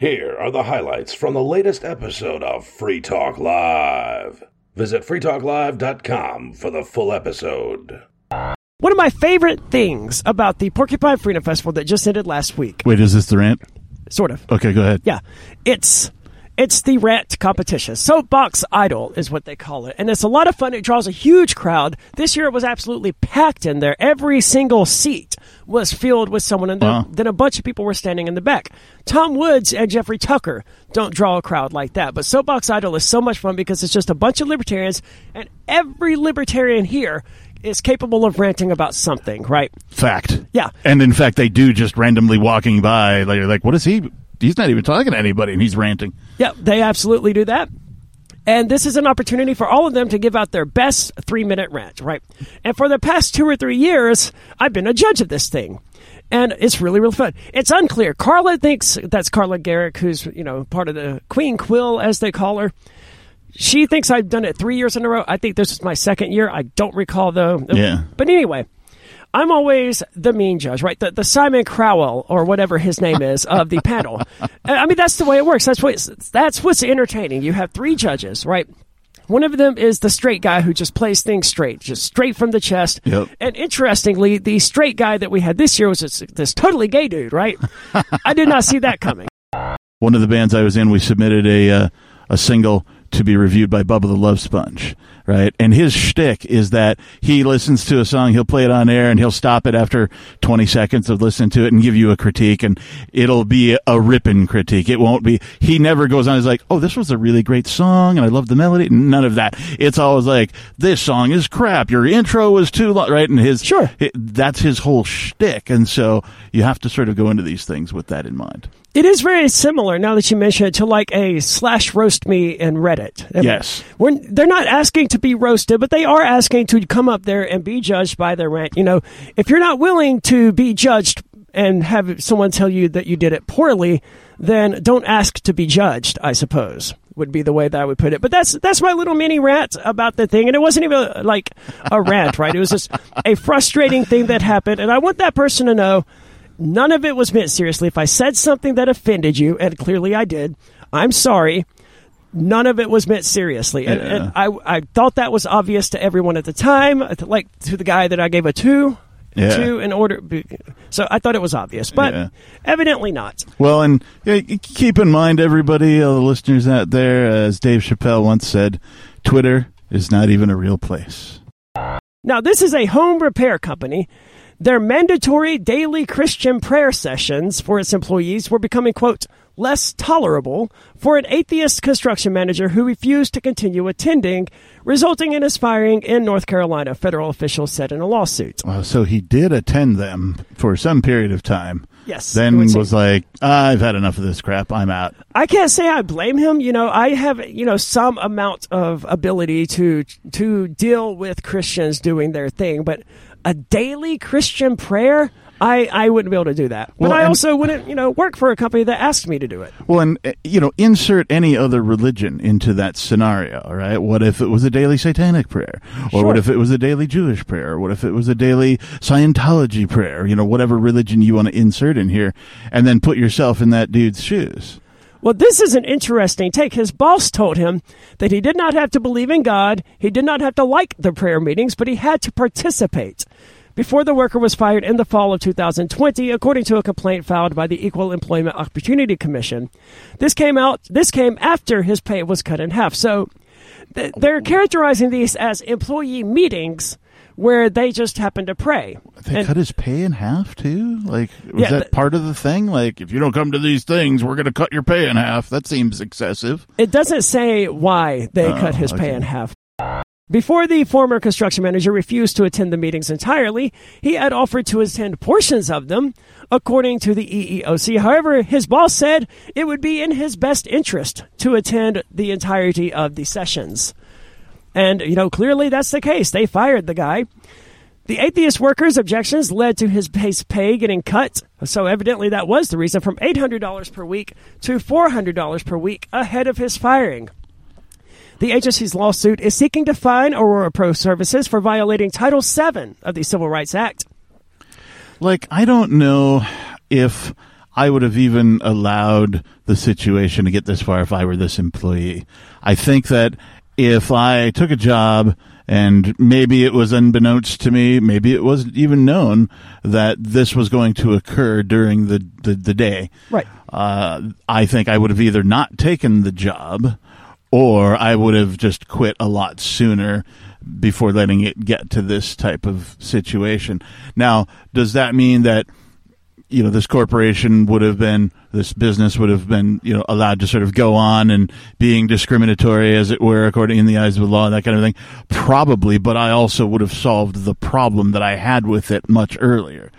Here are the highlights from the latest episode of Free Talk Live. Visit freetalklive.com for the full episode. One of my favorite things about the Porcupine Freedom Festival that just ended last week, Wait, is this the rant? sort of, Okay, go ahead. yeah, it's it's the rant competition. Soapbox Idol is what they call it, and it's a lot of fun. It draws a huge crowd. This year it was absolutely packed in there. Every single seat was filled with someone, and then, Wow. then a bunch of people were standing in the back. Tom Woods and Jeffrey Tucker don't draw a crowd like that, but Soapbox Idol is so much fun because it's just a bunch of libertarians, and every libertarian here is capable of ranting about something, right? Fact. Yeah. And in fact, they do just randomly walking by. Like, like, what is he? He's not even talking to anybody, and he's ranting. Yeah, they absolutely do that. And this is an opportunity for all of them to give out their best three minute rant, right? And for the past two or three years, I've been a judge of this thing. And it's really, really fun. It's unclear. Carla thinks that's Carla Gericke, who's, you know, part of the Queen Quill, as they call her. She thinks I've done it three years in a row. I think this is my second year. I don't recall, though. Yeah. But anyway, I'm always the mean judge, right? The, the Simon Crowell or whatever his name is of the panel. I mean, that's the way it works. That's what that's what's entertaining. You have three judges, right? One of them is the straight guy who just plays things straight, just straight from the chest. Yep. And interestingly, the straight guy that we had this year was this, this totally gay dude, right? I did not see that coming. One of the bands I was in, we submitted a uh, a single to be reviewed by Bubba the Love Sponge, right? And his shtick is that he listens to a song, he'll play it on air, and he'll stop it after 20 seconds of listening to it and give you a critique, and it'll be a ripping critique. It won't be. He never goes on. He's like, "Oh, this was a really great song, and I love the melody." None of that. It's always like, "This song is crap. Your intro was too long," right? And his Sure. it- that's his whole shtick, and so you have to sort of go into these things with that in mind. It is very similar now that you mention it to like a slash roast me in Reddit. I Yes. We're, they're not asking to be roasted, but they are asking to come up there and be judged by their rant. You know, if you're not willing to be judged and have someone tell you that you did it poorly, then don't ask to be judged, I suppose. Would be the way that I would put it, but that's that's my little mini rant about the thing, and it wasn't even like a rant, right? It was just a frustrating thing that happened, and I want that person to know None of it was meant seriously. If I said something that offended you, and clearly I did, I'm sorry. None of it was meant seriously. And, Yeah. and I, I thought that was obvious to everyone at the time, like to the guy that I gave a two. Yeah. Two in order. So I thought it was obvious, but Yeah. evidently not. Well, and keep in mind, everybody, all the listeners out there, as Dave Chappelle once said, Twitter is not even a real place. Now, this is a home repair company. Their mandatory daily Christian prayer sessions for its employees were becoming, quote, less tolerable for an atheist construction manager who refused to continue attending, resulting in his firing in North Carolina, federal officials said in a lawsuit. Well, so he did attend them for some period of time. Yes. Then was like, I've had enough of this crap. I'm out. I can't say I blame him. You know, I have you know some amount of ability to to deal with Christians doing their thing, but a daily Christian prayer, I I wouldn't be able to do that. But Well, I also wouldn't you know work for a company that asked me to do it. Well, and uh, you know, insert any other religion into that scenario. right? what if it was a daily Satanic prayer, or what if it was a daily Jewish prayer, or what if it was a daily Scientology prayer? You know, whatever religion you want to insert in here, and then put yourself in that dude's shoes. Well, this is an interesting take. His boss told him that he did not have to believe in God, he did not have to like the prayer meetings, but he had to participate. Before the worker was fired in the fall of 2020, according to a complaint filed by the Equal Employment Opportunity Commission. This came out. This came after his pay was cut in half. So th- they're characterizing these as employee meetings where they just happen to pray. They And- cut his pay in half too. Like, was Yeah, that th- part of the thing? Like, if you don't come to these things, we're going to cut your pay in half. That seems excessive. It doesn't say why they Oh, cut his pay in half. Before the former construction manager refused to attend the meetings entirely, he had offered to attend portions of them, according to the EEOC. However, his boss said it would be in his best interest to attend the entirety of the sessions. And, you know, clearly that's the case. They fired the guy. The atheist workers' objections led to his base pay getting cut, so evidently that was the reason from $800 per week to $400 per week ahead of his firing. The agency's lawsuit is seeking to fine Aurora Pro Services for violating Title VII of the Civil Rights Act. Like, I don't know if I would have even allowed the situation to get this far if I were this employee. I think that if I took a job and maybe it was unbeknownst to me, maybe it wasn't even known that this was going to occur during the, the, the day. Right. Uh, I think I would have either not taken the job or I would have just quit a lot sooner before letting it get to this type of situation. Now, does that mean that you know this corporation would have been this business would have been you know allowed to sort of go on and being discriminatory as it were according in the eyes of the law that kind of thing probably but i also would have solved the problem that i had with it much earlier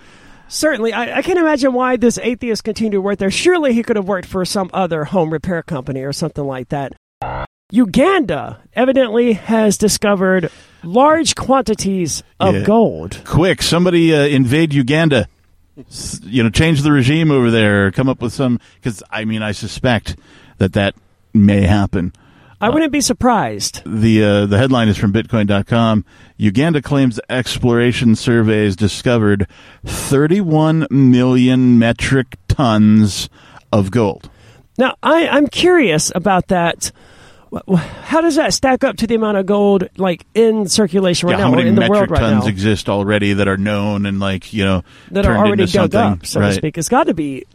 Certainly, I, I can imagine why this atheist continued to work there. Surely he could have worked for some other home repair company or something like that. Uganda evidently has discovered large quantities of Yeah. gold. quick somebody uh, invade uganda you know change the regime over there come up with some because i mean i suspect that that may happen I wouldn't be surprised. the uh, the headline is from bitcoin.com uganda claims exploration surveys discovered 31 million metric tons of gold Now, I, I'm curious about that. How does that stack up to the amount of gold like in circulation right yeah, now how many in the metric world right tons now exist already that are known and like you know that are already into dug something up, so right to speak? It's got to be.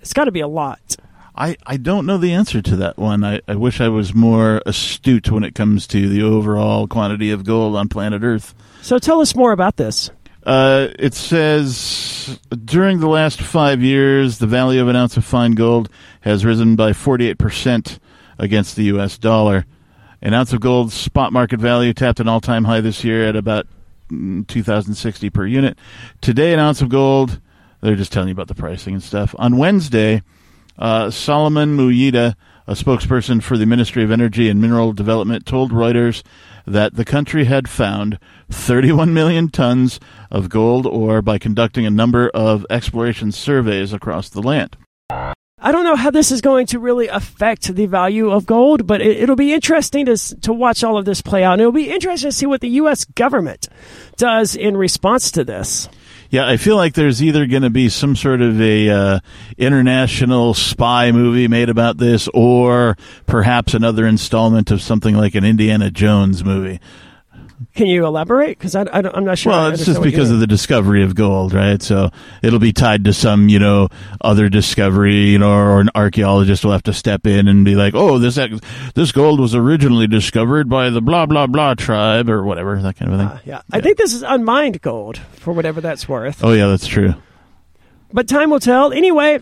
It's got to be a lot. I, I don't know the answer to that one. I, I wish I was more astute when it comes to the overall quantity of gold on planet Earth. So tell us more about this. Uh, it says during the last five years, the value of an ounce of fine gold has risen by 48% against the U.S. dollar. An ounce of gold's spot market value tapped an all time high this year at about mm, 2060 per unit. Today, an ounce of gold, they're just telling you about the pricing and stuff. On Wednesday, uh, Solomon Muyita, a spokesperson for the Ministry of Energy and Mineral Development, told Reuters that the country had found 31 million tons of gold ore by conducting a number of exploration surveys across the land. I don't know how this is going to really affect the value of gold, but it, it'll be interesting to to watch all of this play out, and it'll be interesting to see what the U.S. government does in response to this. Yeah, I feel like there's either going to be some sort of a uh, international spy movie made about this, or perhaps another installment of something like an Indiana Jones movie. Can you elaborate? Because I, I am not sure. Well, it's just because of the discovery of gold, right? So it'll be tied to some, you know, other discovery, you know, or an archaeologist will have to step in and be like, "Oh, this this gold was originally discovered by the blah blah blah tribe or whatever, that kind of thing." Uh, yeah. I think this is unmined gold for whatever that's worth. Oh yeah, that's true. But time will tell. Anyway,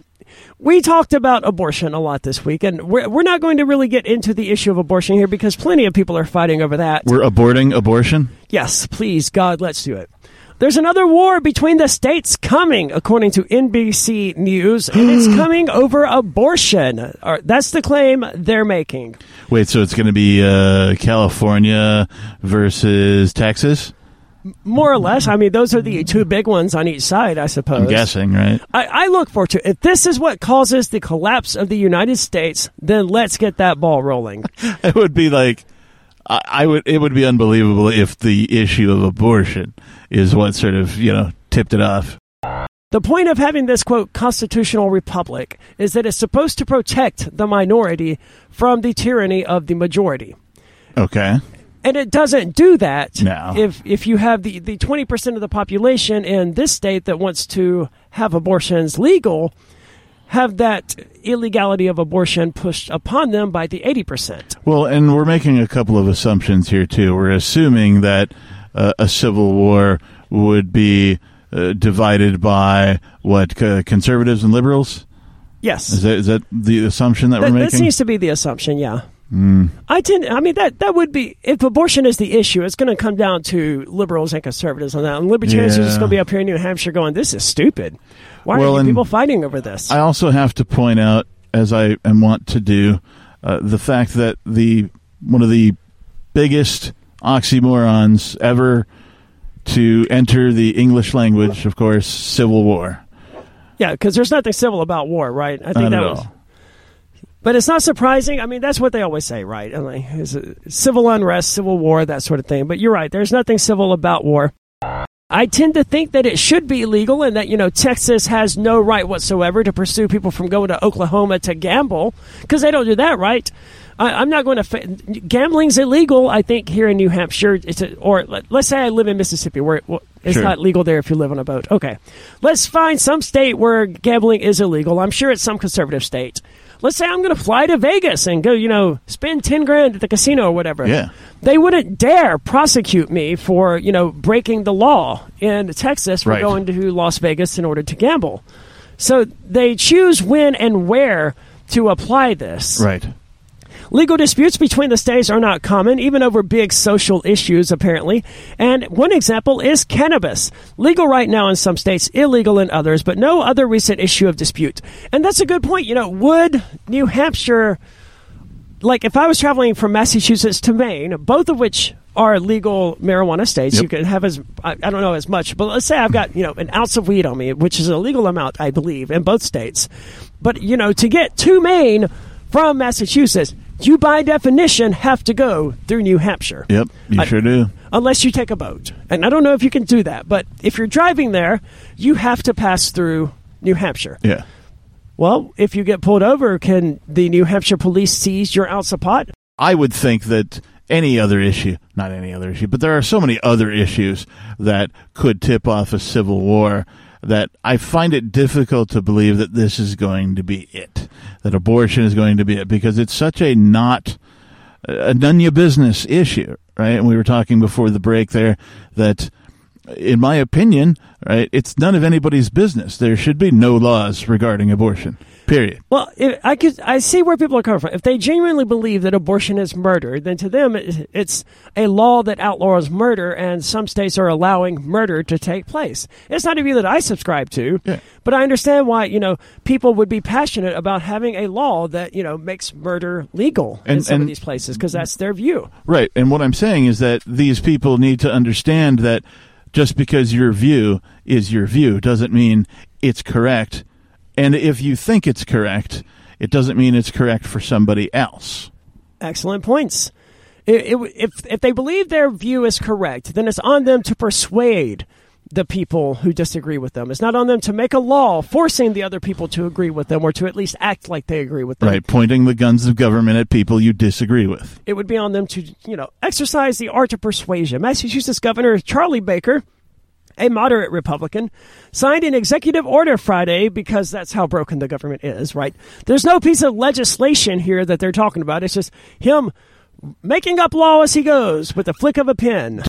we talked about abortion a lot this week, and we're, we're not going to really get into the issue of abortion here because plenty of people are fighting over that. We're aborting abortion. Yes, please, God, let's do it. There's another war between the states coming, according to NBC News, and it's coming over abortion. Or, that's the claim they're making. Wait, so it's going to be uh, California versus Texas? More or less. I mean, those are the two big ones on each side, I suppose. I'm guessing, right? I, I look forward to if this is what causes the collapse of the United States, then let's get that ball rolling. It would be like I, I would. It would be unbelievable if the issue of abortion is what sort of you know tipped it off. The point of having this quote constitutional republic is that it's supposed to protect the minority from the tyranny of the majority. Okay. And it doesn't do that No. if if you have the, the 20% of the population in this state that wants to have abortions legal have that illegality of abortion pushed upon them by the 80%. Well, and we're making a couple of assumptions here too. We're assuming that uh, a civil war would be uh, divided by what uh, conservatives and liberals. Yes. Is that is that the assumption that, That, we're that making? seems to be the assumption, yeah. Hmm. I tend, I mean, that that would be if abortion is the issue, it's going to come down to liberals and conservatives on that. And libertarians are just going to be up here in New Hampshire going, "This is stupid. Why Well, are people fighting over this?" I also have to point out, as I am wont to do, uh, the fact that the one of the biggest oxymorons ever to enter the English language, of course, Civil War. yeah, because there's nothing civil about war, right? I think Not that at was. all. But it's not surprising. I mean, that's what they always say, right? I mean, it's a civil unrest, civil war, that sort of thing. But you're right. There's nothing civil about war. I tend to think that it should be legal and that, you know, Texas has no right whatsoever to pursue people from going to Oklahoma to gamble because they don't do that, right? I, am not going to. Fa- gambling's illegal, I think, here in New Hampshire. It's a, or let, us say I live in Mississippi, where it, well, it's sure. not legal there if you live on a boat. Okay, let's find some state where gambling is illegal. I'm sure it's some conservative state. Let's say I'm going to fly to Vegas and go, you know, spend ten grand at the casino or whatever. Yeah, they wouldn't dare prosecute me for you know breaking the law in Texas for right. going to Las Vegas in order to gamble. So they choose when and where to apply this. Right. Legal disputes between the states are not common, even over big social issues, apparently. And one example is cannabis. Legal right now in some states, illegal in others, but no other recent issue of dispute. And that's a good point. You know, would New Hampshire, like if I was traveling from Massachusetts to Maine, both of which are legal marijuana states. Yep. You can have as I, I, don't know as much, but let's say I've got you know an ounce of weed on me, which is a legal amount, I believe, in both states. But you know, to get to Maine from Massachusetts, you by definition have to go through New Hampshire. Yep, you I, sure do. Unless you take a boat. And I don't know if you can do that, but if you're driving there, you have to pass through New Hampshire. Yeah. Well, if you get pulled over, can the New Hampshire police seize your ounce of pot? I would think that any other issue, not any other issue, but there are so many other issues that could tip off a civil war that I find it difficult to believe that this is going to be it, that abortion is going to be it, because it's such a not a none your business issue, right? And we were talking before the break there that, in my opinion, right, it's none of anybody's business. There should be no laws regarding abortion. Period. Well, I could I see where people are coming from. If they genuinely believe that abortion is murder, then to them it's a law that outlaws murder, and some states are allowing murder to take place. It's not a view that I subscribe to, yeah. but I understand why you know people would be passionate about having a law that you know makes murder legal and, in some of these places because that's their view. Right, and what I'm saying is that these people need to understand that just because your view is your view doesn't mean it's correct and if you think it's correct, it doesn't mean it's correct for somebody else. Excellent points. if if they believe their view is correct, then it's on them to persuade the people who disagree with them. It's not on them to make a law forcing the other people to agree with them or to at least act like they agree with them. Right, pointing the guns of government at people you disagree with. It would be on them to, you know, exercise the art of persuasion. Massachusetts Governor Charlie Baker a moderate Republican, signed an executive order Friday because that's how broken the government is, right? There's no piece of legislation here that they're talking about. It's just him making up law as he goes with a flick of a pen.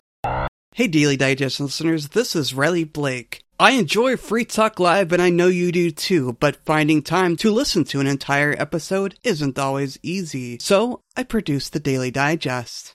Hey, Daily Digest listeners, this is Riley Blake. I enjoy Free Talk Live, and I know you do too, but finding time to listen to an entire episode isn't always easy. So, I produce the Daily Digest.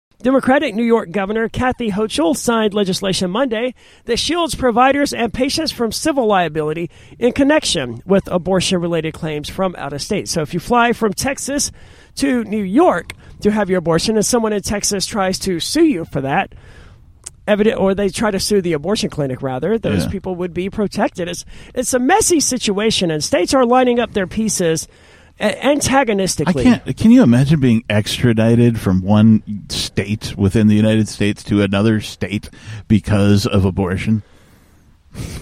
Democratic New York Governor Kathy Hochul signed legislation Monday that shields providers and patients from civil liability in connection with abortion related claims from out of state. So if you fly from Texas to New York to have your abortion and someone in Texas tries to sue you for that, evident or they try to sue the abortion clinic rather those yeah. people would be protected it's it's a messy situation and states are lining up their pieces antagonistically. I can't. Can you imagine being extradited from one state within the United States to another state because of abortion?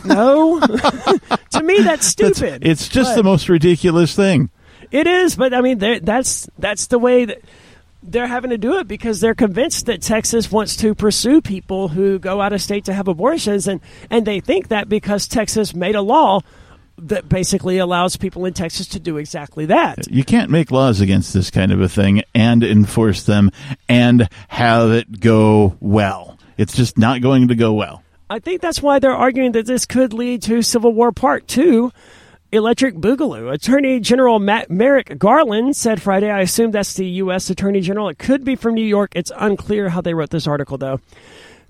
No, to me that's stupid. That's, it's just the most ridiculous thing. It is, but I mean, that's that's the way that they're having to do it because they're convinced that Texas wants to pursue people who go out of state to have abortions, and and they think that because Texas made a law that basically allows people in Texas to do exactly that. You can't make laws against this kind of a thing and enforce them and have it go well. It's just not going to go well. I think that's why they're arguing that this could lead to Civil War Part 2. Electric Boogaloo. Attorney General Matt Merrick Garland said Friday, I assume that's the U.S. Attorney General. It could be from New York. It's unclear how they wrote this article, though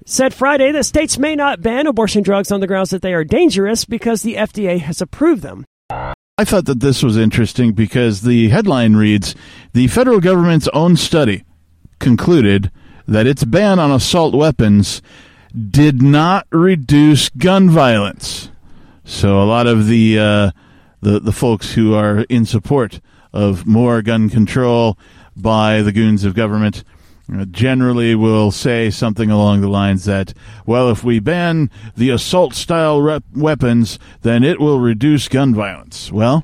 said Friday that states may not ban abortion drugs on the grounds that they are dangerous because the FDA has approved them. I thought that this was interesting because the headline reads The federal government's own study concluded that its ban on assault weapons did not reduce gun violence. So a lot of the uh, the the folks who are in support of more gun control by the goons of government generally will say something along the lines that, well, if we ban the assault style rep- weapons, then it will reduce gun violence. Well,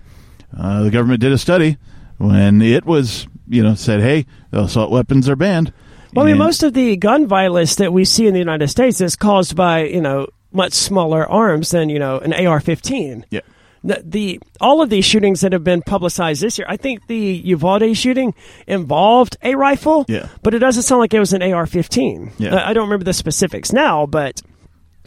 uh, the government did a study when it was, you know, said, hey, assault weapons are banned. Well, I mean, most of the gun violence that we see in the United States is caused by, you know, much smaller arms than, you know, an AR-15. Yeah. The, the all of these shootings that have been publicized this year, I think the Uvalde shooting involved a rifle, Yeah. but it doesn't sound like it was an AR-15. Yeah. I I don't remember the specifics now, but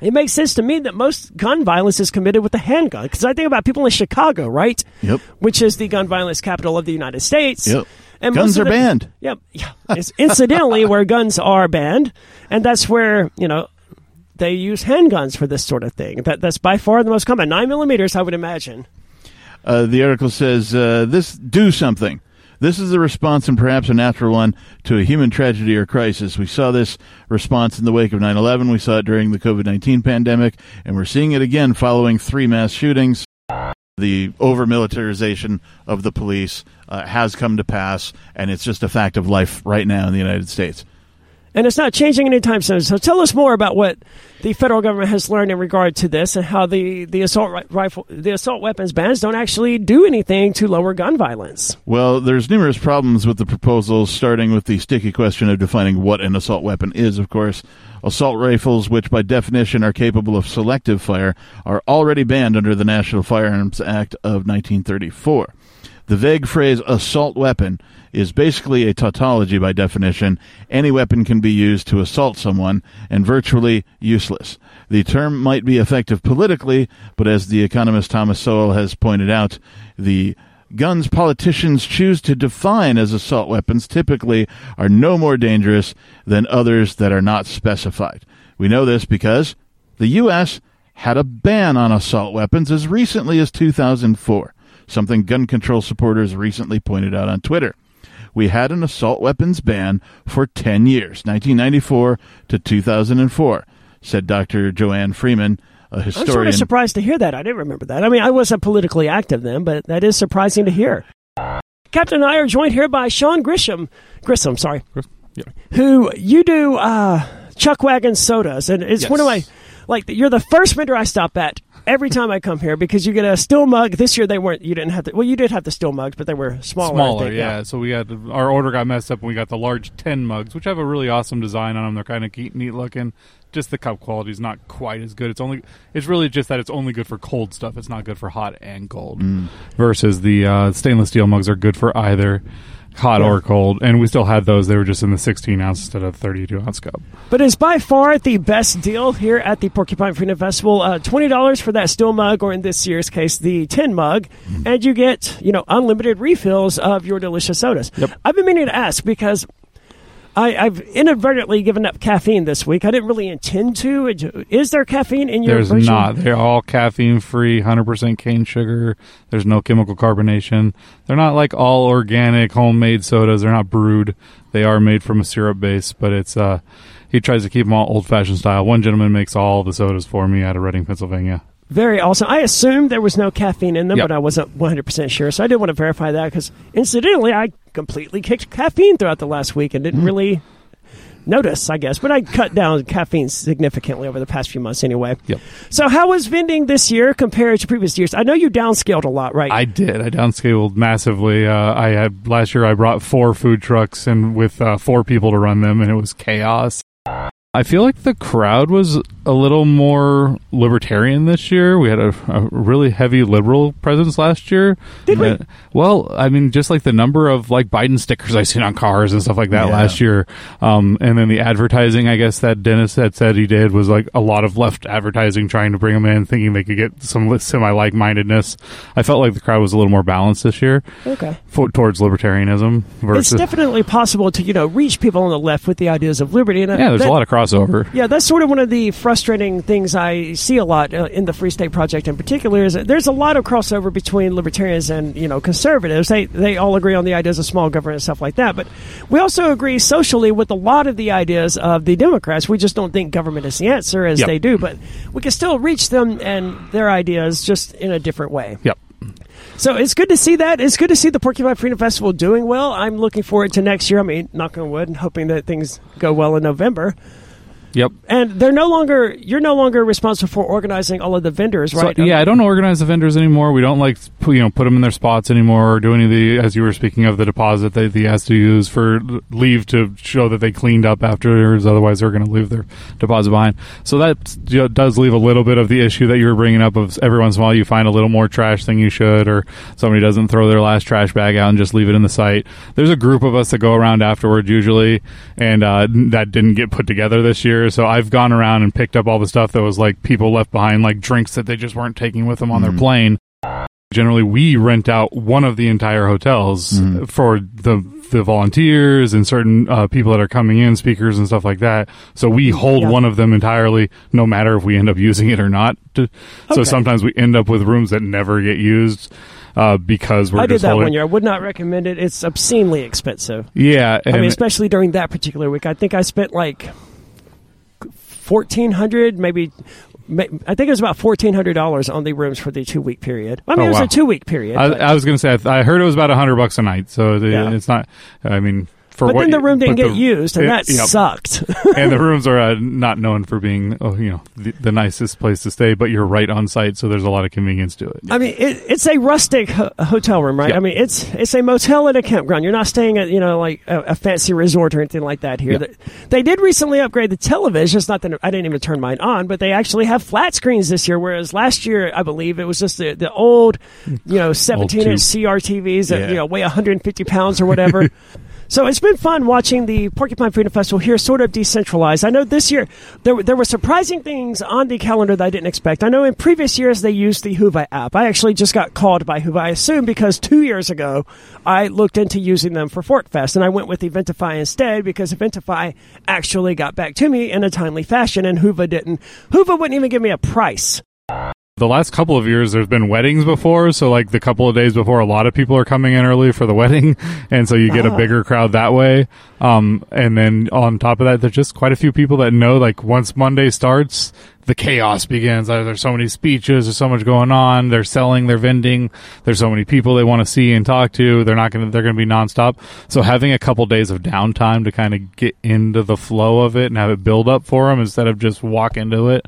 it makes sense to me that most gun violence is committed with a handgun. Because I think about people in Chicago, right? Yep. Which is the gun violence capital of the United States. Yep. And Guns are the- banned. Yep. Yeah. It's incidentally where guns are banned, and that's where you know they use handguns for this sort of thing. That that's by far the most common. Nine millimeters, I would imagine. Uh, the article says uh, this do something. This is a response, and perhaps a natural one, to a human tragedy or crisis. We saw this response in the wake of 9 11. We saw it during the COVID 19 pandemic, and we're seeing it again following three mass shootings. The over militarization of the police uh, has come to pass, and it's just a fact of life right now in the United States. And it's not changing anytime soon. So tell us more about what the federal government has learned in regard to this, and how the the assault rifle, the assault weapons bans don't actually do anything to lower gun violence. Well, there's numerous problems with the proposals, starting with the sticky question of defining what an assault weapon is, of course. Assault rifles, which by definition are capable of selective fire, are already banned under the National Firearms Act of 1934. The vague phrase assault weapon is basically a tautology by definition. Any weapon can be used to assault someone and virtually useless. The term might be effective politically, but as the economist Thomas Sowell has pointed out, the guns politicians choose to define as assault weapons typically are no more dangerous than others that are not specified. We know this because the U.S. had a ban on assault weapons as recently as 2004, something gun control supporters recently pointed out on Twitter. We had an assault weapons ban for 10 years, 1994 to 2004, said Dr. Joanne Freeman, a I'm sort historian. of surprised to hear that. I didn't remember that. I mean, I wasn't politically active then, but that is surprising to hear. Captain and I are joined here by Sean Grisham, Grissom, sorry, who you do uh, Chuck Wagon sodas, and it's one of my like you're the first vendor I stop at every time I come here because you get a still mug. This year they weren't. You didn't have to. Well, you did have the still mugs, but they were smaller. Smaller, think, yeah. So we had our order got messed up, and we got the large ten mugs, which have a really awesome design on them. They're kind of neat, neat looking. Just the cup quality is not quite as good. It's only it's really just that it's only good for cold stuff. It's not good for hot and cold. Versus the uh, stainless steel mugs are good for either hot or cold. And we still had those. They were just in the 16 ounce instead of 32 ounce cup. But it's by far the best deal here at the Porcupine Freedom Festival. Uh, Twenty dollars for that still mug, or in this year's case, the tin mug, and you get you know unlimited refills of your delicious sodas. Yep. I've been meaning to ask because. I, I've inadvertently given up caffeine this week. I didn't really intend to. Is there caffeine in your There's version? not. They're all caffeine free, 100% cane sugar. There's no chemical carbonation. They're not like all organic homemade sodas. They're not brewed. They are made from a syrup base, but it's uh he tries to keep them all old fashioned style. One gentleman makes all the sodas for me out of Reading, Pennsylvania. Very awesome. I assumed there was no caffeine in them, Yep. but I wasn't 100% sure. So I did want to verify that because, incidentally, I completely kicked caffeine throughout the last week and didn't really notice, I guess. But I cut down caffeine significantly over the past few months anyway. Yep. So, how was vending this year compared to previous years? I know you downscaled a lot, right? I did. I downscaled massively. Uh, I had last year. I brought four food trucks and with uh, four people to run them, and it was chaos. I feel like the crowd was a little more libertarian this year. We had a, a really heavy liberal presence last year. Did we? Uh, well, I mean, just like the number of like Biden stickers I seen on cars and stuff like that Yeah. last year. Um, and then the advertising, I guess that Dennis had said he did was like a lot of left advertising, trying to bring them in, thinking they could get some semi like mindedness. I felt like the crowd was a little more balanced this year okay. fo- towards libertarianism It's definitely possible to, you know, reach people on the left with the ideas of liberty. And yeah, there's that- a lot of crossover. Yeah, that's sort of one of the frustrating things I see a lot uh, in the Free State Project in particular is that there's a lot of crossover between libertarians and you know conservatives. They they all agree on the ideas of small government and stuff like that, but we also agree socially with a lot of the ideas of the Democrats. We just don't think government is the answer as Yep. they do, but we can still reach them and their ideas just in a different way. Yep. So it's good to see that. It's good to see the Porcupine Freedom Festival doing well. I'm looking forward to next year. I mean, knock on wood, hoping that things go well in November. Yep. And they're no longer you're no longer responsible for organizing all of the vendors, right? So, yeah, I don't organize the vendors anymore. We don't like you know put them in their spots anymore, or do any of the as you were speaking of the deposit that he has to use for leave to show that they cleaned up afterwards. Otherwise, they're going to leave their deposit behind. So that you know, does leave a little bit of the issue that you were bringing up of every once in a while you find a little more trash than you should, or somebody doesn't throw their last trash bag out and just leave it in the site. There's a group of us that go around afterwards usually, and uh, that didn't get put together this year. So I've gone around and picked up all the stuff that was like people left behind, like drinks that they just weren't taking with them on their plane. Generally, we rent out one of the entire hotels for the the volunteers and certain uh, people that are coming in, speakers and stuff like that. So we hold Yeah. one of them entirely, no matter if we end up using it or not. To, So sometimes we end up with rooms that never get used uh, because we're I did that holding. one year. I would not recommend it. It's obscenely expensive. Yeah, I mean, especially during that particular week. I think I spent like fourteen hundred, maybe. I think it was about fourteen hundred dollars on the rooms for the two week period. I mean, Oh, it was wow. a two week period. I, I was going to say I, th- I heard it was about a hundred bucks a night, so the, Yeah. it's not. I mean, but then the you- room didn't get the- used, and it- that yep. sucked. and the rooms are uh, not known for being, oh, you know, the, the nicest place to stay. But you're right on site, so there's a lot of convenience to it. I mean, it, it's a rustic ho- hotel room, right? Yeah. I mean, it's it's a motel at a campground. You're not staying at you know like a, a fancy resort or anything like that here. Yeah. They, they did recently upgrade the television. It's not that I didn't even turn mine on, but they actually have flat screens this year. Whereas last year, I believe it was just the the old, you know, 17 inch. CRTVs that Yeah. you know weigh 150 pounds or whatever. So it's been fun watching the Porcupine Freedom Festival here, sort of decentralized. I know this year there there were surprising things on the calendar that I didn't expect. I know in previous years they used the Whova app. I actually just got called by Whova. I assume because two years ago I looked into using them for Porkfest, and I went with Eventify instead because Eventify actually got back to me in a timely fashion, and Whova didn't. Whova wouldn't even give me a price. The last couple of years, there's been weddings before, so like the couple of days before, a lot of people are coming in early for the wedding, and so you get a Ah. bigger crowd that way. Um, and then on top of that, there's just quite a few people that know, like once Monday starts, the chaos begins. There's so many speeches, there's so much going on. They're selling, they're vending. There's so many people they want to see and talk to. They're not going to, they're going to be nonstop. So having a couple days of downtime to kind of get into the flow of it and have it build up for them instead of just walk into it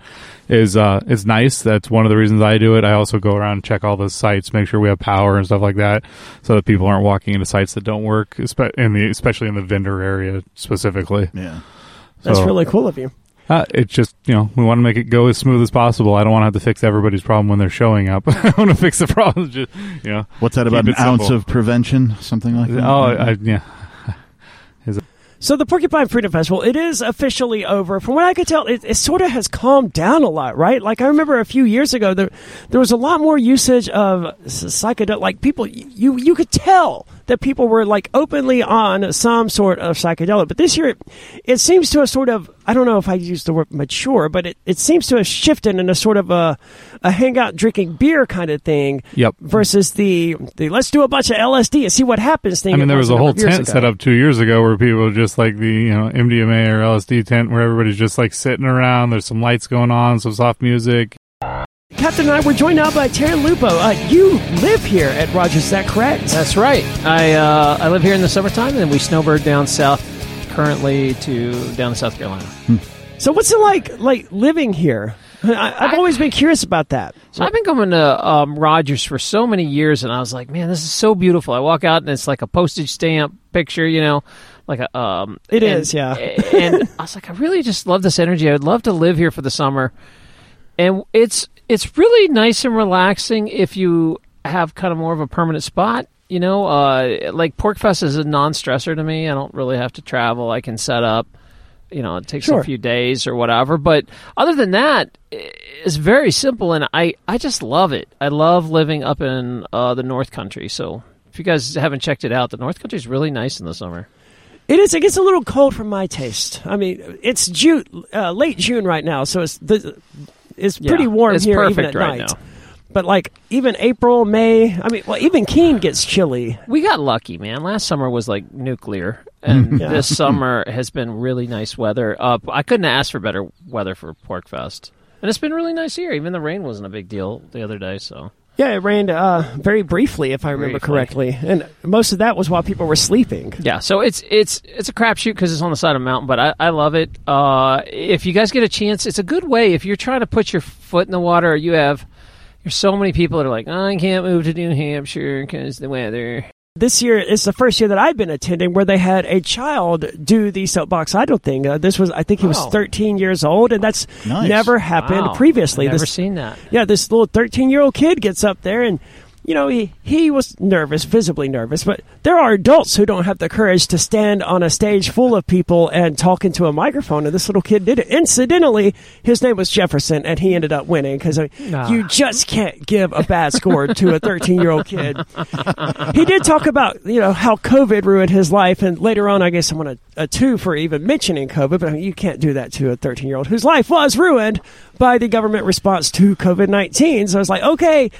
is uh is nice. That's one of the reasons I do it. I also go around and check all the sites, make sure we have power and stuff like that, so that people aren't walking into sites that don't work, espe- in the especially in the vendor area specifically. Yeah. That's So- really cool of you. Uh, it's just you know we want to make it go as smooth as possible. I don't want to have to fix everybody's problem when they're showing up. I want to fix the problem. Just you know. What's that about an it ounce simple. of prevention? Something like that? Oh, I, yeah. So the Porcupine Freedom Festival, it is officially over. From what I could tell, it, it sort of has calmed down a lot, right? Like I remember a few years ago, there there was a lot more usage of s- psychedelic. Like people, you you could tell that people were like openly on some sort of psychedelic. But this year, it, it seems to have sort of I don't know if I use the word mature, but it, it seems to have shifted in a sort of a a hangout drinking beer kind of thing. Yep. Versus the the let's do a bunch of LSD and see what happens thing. I mean, there was a whole tent ago. set up two years ago where people just like the you know MDMA or LSD tent where everybody's just like sitting around. There's some lights going on, some soft music. Captain and I were joined now by Terry Lupo. Uh, you live here at Rogers, is that correct? That's right. I uh, I live here in the summertime, and then we snowbird down south, currently to down to South Carolina. so what's it like, like living here? I, I've always been curious about that. So I've been coming to um, Rogers for so many years, and I was like, man, this is so beautiful. I walk out, and it's like a postage stamp picture, you know, like a um. It and, is, yeah. and I was like, I really just love this energy. I would love to live here for the summer, and it's it's really nice and relaxing if you have kind of more of a permanent spot. You know, uh, like Porkfest is a non-stressor to me. I don't really have to travel. I can set up. You know, it takes Sure. a few days or whatever. But other than that, it's very simple, and I I just love it. I love living up in uh, the North Country. So if you guys haven't checked it out, the North Country is really nice in the summer. It is. It gets a little cold for my taste. I mean, it's June, uh, late June right now, so it's the, it's pretty Yeah, warm it's here even at right night. now. But like even April, May. I mean, well, even Keene gets chilly. We got lucky, man. Last summer was like nuclear, and Yeah. this summer has been really nice weather. Uh, I couldn't ask for better weather for Porkfest, and it's been really nice here. Even the rain wasn't a big deal the other day. So Yeah, it rained uh, very briefly, if I remember Briefly. correctly, and most of that was while people were sleeping. yeah, so it's it's it's a crapshoot because it's on the side of a mountain, but I, I love it. Uh, if you guys get a chance, it's a good way if you're trying to put your foot in the water. You have there's so many people that are like, I can't move to New Hampshire because the weather. This year is the first year that I've been attending where they had a child do the soapbox idol thing. Uh, this was, I think, he was Oh. 13 years old, and that's Nice. never happened Wow. previously. Never This- seen that. yeah, this little 13 year old kid gets up there and, you know, he, he was nervous, visibly nervous, but there are adults who don't have the courage to stand on a stage full of people and talk into a microphone, and this little kid did it. Incidentally, his name was Jefferson, and he ended up winning because Ah. you just can't give a bad score to a 13 year old kid. he did talk about, you know, how COVID ruined his life, and later on, I guess I'm going to a two for even mentioning COVID, but I mean, you can't do that to a 13 year old whose life was ruined by the government response to COVID 19. So I was like, okay,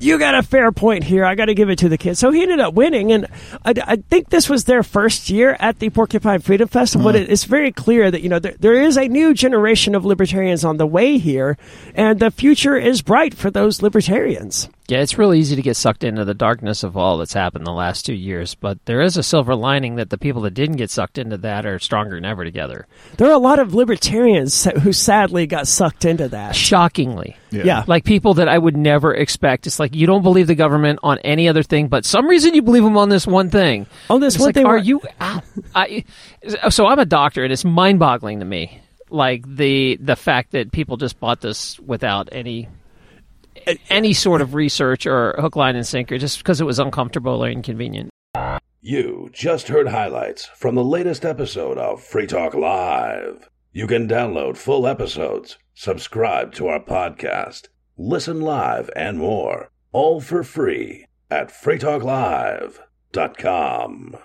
you got a fair point here. I got to give it to the kid. So he ended up winning, and I, I think this was their first year at the Porcupine Freedom Festival. But mm. it, it's very clear that you know there, there is a new generation of libertarians on the way here, and the future is bright for those libertarians. Yeah, it's really easy to get sucked into the darkness of all that's happened the last two years, but there is a silver lining that the people that didn't get sucked into that are stronger than ever together. There are a lot of libertarians who sadly got sucked into that. Shockingly. Yeah. Like people that I would never expect. It's like you don't believe the government on any other thing, but some reason you believe them on this one thing. On this It's one like, thing, are where- you? I, so I'm a doctor, and it's mind-boggling to me, like the the fact that people just bought this without any any sort of research or hook, line, and sinker, just because it was uncomfortable or inconvenient. You just heard highlights from the latest episode of Free Talk Live. You can download full episodes, subscribe to our podcast, listen live, and more, all for free at freetalklive.com.